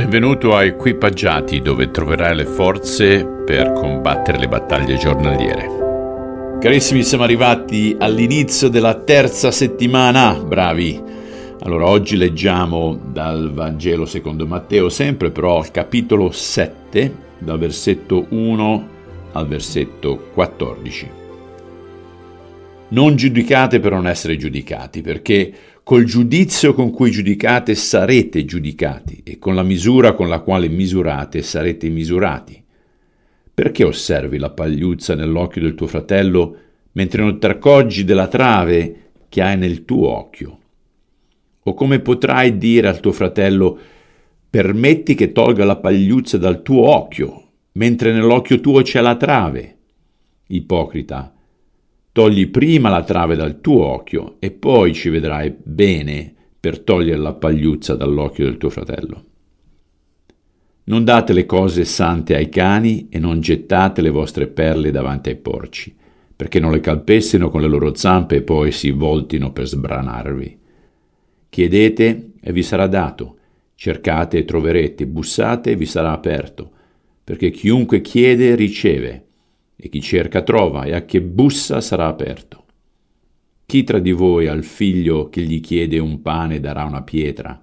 Benvenuto a Equipaggiati dove troverai le forze per combattere le battaglie giornaliere. Carissimi, siamo arrivati all'inizio della terza settimana, bravi. Allora, oggi leggiamo dal Vangelo secondo Matteo, sempre però al capitolo 7, dal versetto 1 al versetto 14. Non giudicate per non essere giudicati, perché col giudizio con cui giudicate sarete giudicati e con la misura con la quale misurate sarete misurati. Perché osservi la pagliuzza nell'occhio del tuo fratello mentre non ti accorgi della trave che hai nel tuo occhio? O come potrai dire al tuo fratello permetti che tolga la pagliuzza dal tuo occhio mentre nell'occhio tuo c'è la trave? Ipocrita, Togli prima la trave dal tuo occhio e poi ci vedrai bene per togliere la pagliuzza dall'occhio del tuo fratello. Non date le cose sante ai cani e non gettate le vostre perle davanti ai porci, perché non le calpestino con le loro zampe e poi si voltino per sbranarvi. Chiedete e vi sarà dato, cercate e troverete, bussate e vi sarà aperto, perché chiunque chiede riceve e chi cerca trova, e a chi bussa sarà aperto. Chi tra di voi al figlio che gli chiede un pane darà una pietra,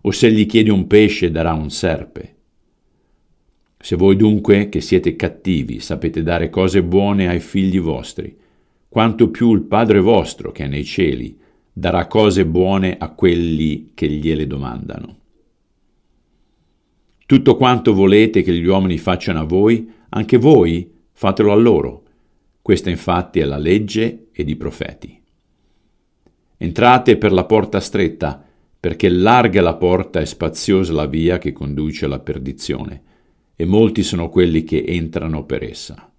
o se gli chiede un pesce darà un serpe? Se voi dunque, che siete cattivi, sapete dare cose buone ai figli vostri, quanto più il Padre vostro, che è nei cieli, darà cose buone a quelli che gliele domandano. Tutto quanto volete che gli uomini facciano a voi, anche voi Fatelo a loro. Questa infatti è la legge ed i profeti. Entrate per la porta stretta, perché larga la porta e spaziosa la via che conduce alla perdizione, e molti sono quelli che entrano per essa.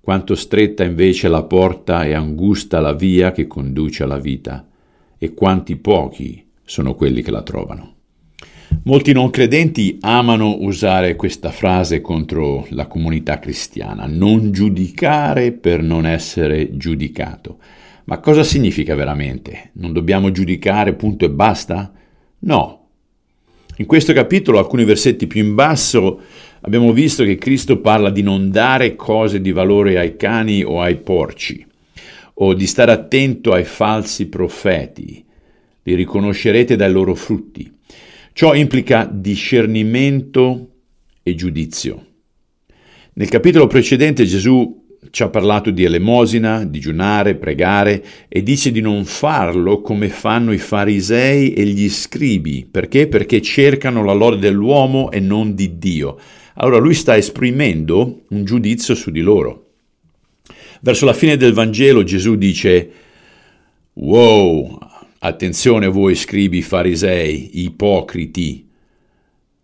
Quanto stretta invece la porta e angusta la via che conduce alla vita, e quanti pochi sono quelli che la trovano. Molti non credenti amano usare questa frase contro la comunità cristiana, non giudicare per non essere giudicato. Ma cosa significa veramente? Non dobbiamo giudicare punto e basta? No. In questo capitolo, alcuni versetti più in basso, abbiamo visto che Cristo parla di non dare cose di valore ai cani o ai porci, o di stare attento ai falsi profeti. Li riconoscerete dai loro frutti. Ciò implica discernimento e giudizio. Nel capitolo precedente Gesù ci ha parlato di elemosina, digiunare, pregare e dice di non farlo come fanno i farisei e gli scribi. Perché? Perché cercano la lode dell'uomo e non di Dio. Allora lui sta esprimendo un giudizio su di loro. Verso la fine del Vangelo Gesù dice, wow, Attenzione voi scribi farisei, ipocriti.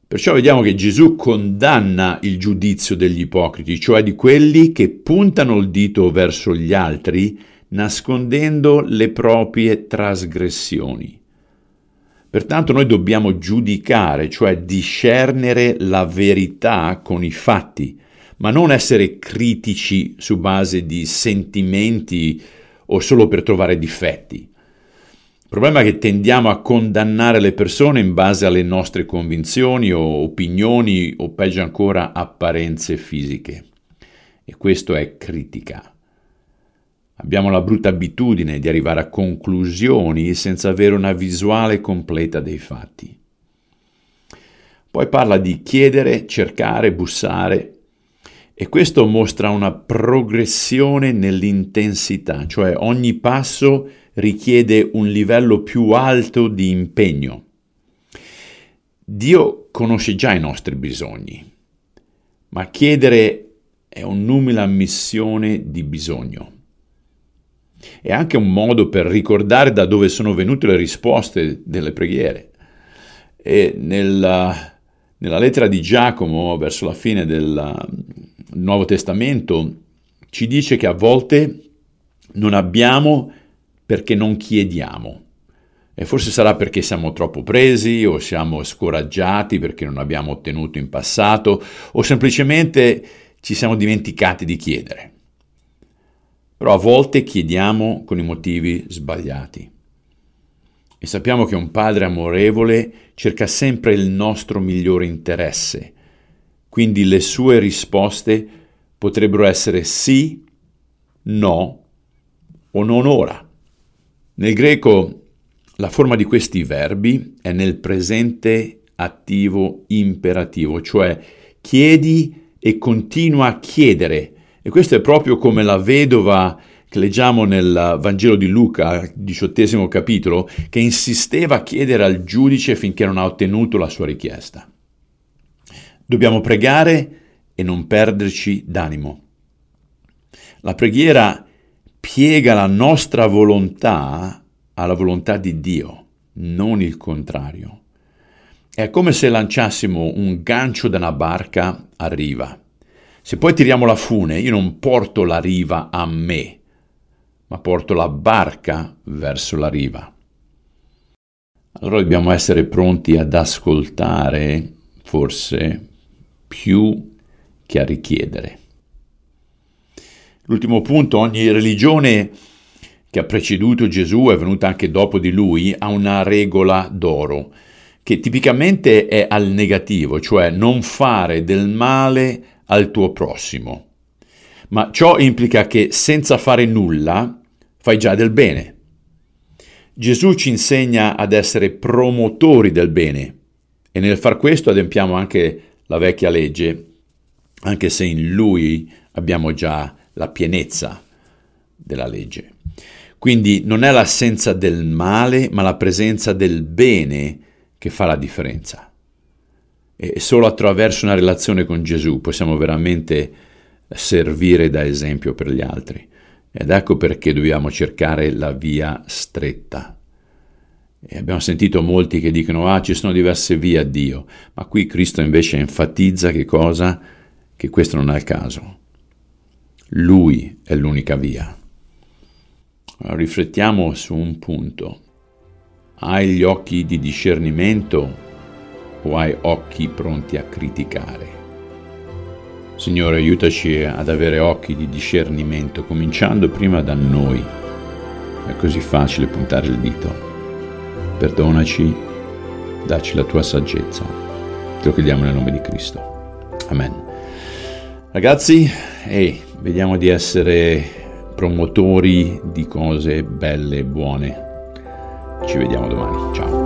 Perciò vediamo che Gesù condanna il giudizio degli ipocriti, cioè di quelli che puntano il dito verso gli altri nascondendo le proprie trasgressioni. Pertanto noi dobbiamo giudicare, cioè discernere la verità con i fatti, ma non essere critici su base di sentimenti o solo per trovare difetti. Il problema è che tendiamo a condannare le persone in base alle nostre convinzioni o opinioni o peggio ancora apparenze fisiche. E questo è critica. Abbiamo la brutta abitudine di arrivare a conclusioni senza avere una visuale completa dei fatti. Poi parla di chiedere, cercare, bussare e questo mostra una progressione nell'intensità, cioè ogni passo richiede un livello più alto di impegno. Dio conosce già i nostri bisogni, ma chiedere è un'umile ammissione di bisogno. È anche un modo per ricordare da dove sono venute le risposte delle preghiere. E nella, nella lettera di Giacomo, verso la fine del Nuovo Testamento, ci dice che a volte non abbiamo perché non chiediamo. E forse sarà perché siamo troppo presi o siamo scoraggiati perché non abbiamo ottenuto in passato o semplicemente ci siamo dimenticati di chiedere. Però a volte chiediamo con i motivi sbagliati. E sappiamo che un padre amorevole cerca sempre il nostro migliore interesse, quindi le sue risposte potrebbero essere sì, no o non ora. Nel greco la forma di questi verbi è nel presente attivo imperativo, cioè chiedi e continua a chiedere. E questo è proprio come la vedova che leggiamo nel Vangelo di Luca, diciottesimo capitolo, che insisteva a chiedere al giudice finché non ha ottenuto la sua richiesta. Dobbiamo pregare e non perderci d'animo. La preghiera piega la nostra volontà alla volontà di Dio, non il contrario. È come se lanciassimo un gancio da una barca a riva. Se poi tiriamo la fune, io non porto la riva a me, ma porto la barca verso la riva. Allora dobbiamo essere pronti ad ascoltare, forse, più che a richiedere. L'ultimo punto, ogni religione che ha preceduto Gesù è venuta anche dopo di lui ha una regola d'oro, che tipicamente è al negativo, cioè non fare del male al tuo prossimo. Ma ciò implica che senza fare nulla fai già del bene. Gesù ci insegna ad essere promotori del bene e nel far questo adempiamo anche la vecchia legge, anche se in lui abbiamo già la pienezza della legge. Quindi non è l'assenza del male, ma la presenza del bene che fa la differenza. E solo attraverso una relazione con Gesù possiamo veramente servire da esempio per gli altri. Ed ecco perché dobbiamo cercare la via stretta. E abbiamo sentito molti che dicono, ah, ci sono diverse vie a Dio, ma qui Cristo invece enfatizza che cosa? Che questo non è il caso. Lui è l'unica via. Allora, riflettiamo su un punto. Hai gli occhi di discernimento o hai occhi pronti a criticare? Signore, aiutaci ad avere occhi di discernimento, cominciando prima da noi. È così facile puntare il dito perdonaci, dacci la tua saggezza. Te lo chiediamo nel nome di Cristo. Amen. Ragazzi, ehi, vediamo di essere promotori di cose belle e buone. Ci vediamo domani. Ciao.